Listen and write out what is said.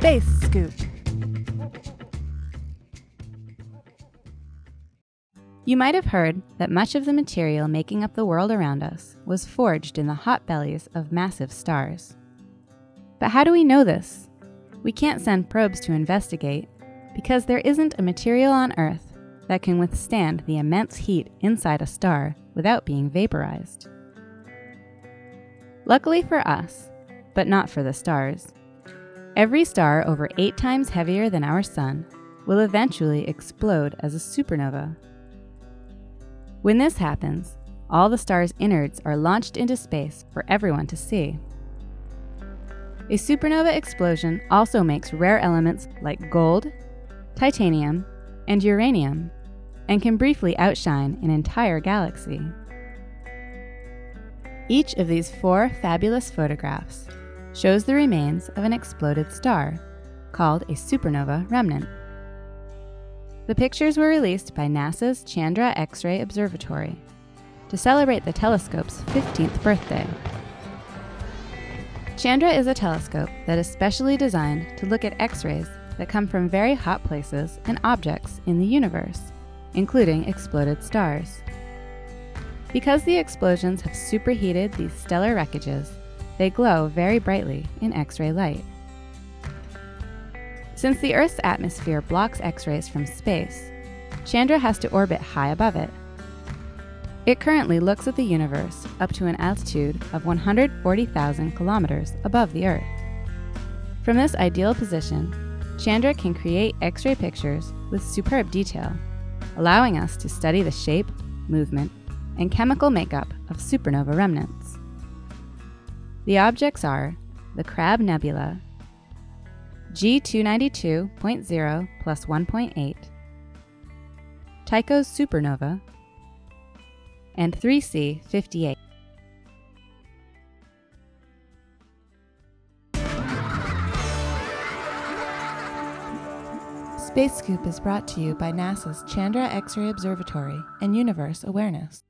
Space Scoop. You might have heard that much of the material making up the world around us was forged in the hot bellies of massive stars. But how do we know this? We can't send probes to investigate because there isn't a material on Earth that can withstand the immense heat inside a star without being vaporized. Luckily for us, but not for the stars, every star over eight times heavier than our Sun will eventually explode as a supernova. When this happens, all the star's innards are launched into space for everyone to see. A supernova explosion also makes rare elements like gold, titanium, and uranium, and can briefly outshine an entire galaxy. Each of these four fabulous photographs shows the remains of an exploded star, called a supernova remnant. The pictures were released by NASA's Chandra X ray Observatory to celebrate the telescope's 15th birthday. Chandra is a telescope that is specially designed to look at X rays that come from very hot places and objects in the universe, including exploded stars. Because the explosions have superheated these stellar wreckages, they glow very brightly in X ray light. Since the Earth's atmosphere blocks X rays from space, Chandra has to orbit high above it. It currently looks at the universe up to an altitude of 140,000 kilometers above the Earth. From this ideal position, Chandra can create X ray pictures with superb detail, allowing us to study the shape, movement, and chemical makeup of supernova remnants. The objects are the Crab Nebula, G292.0 plus 1.8, Tycho's supernova, and 3C58. Space Scoop is brought to you by NASA's Chandra X ray Observatory and Universe Awareness.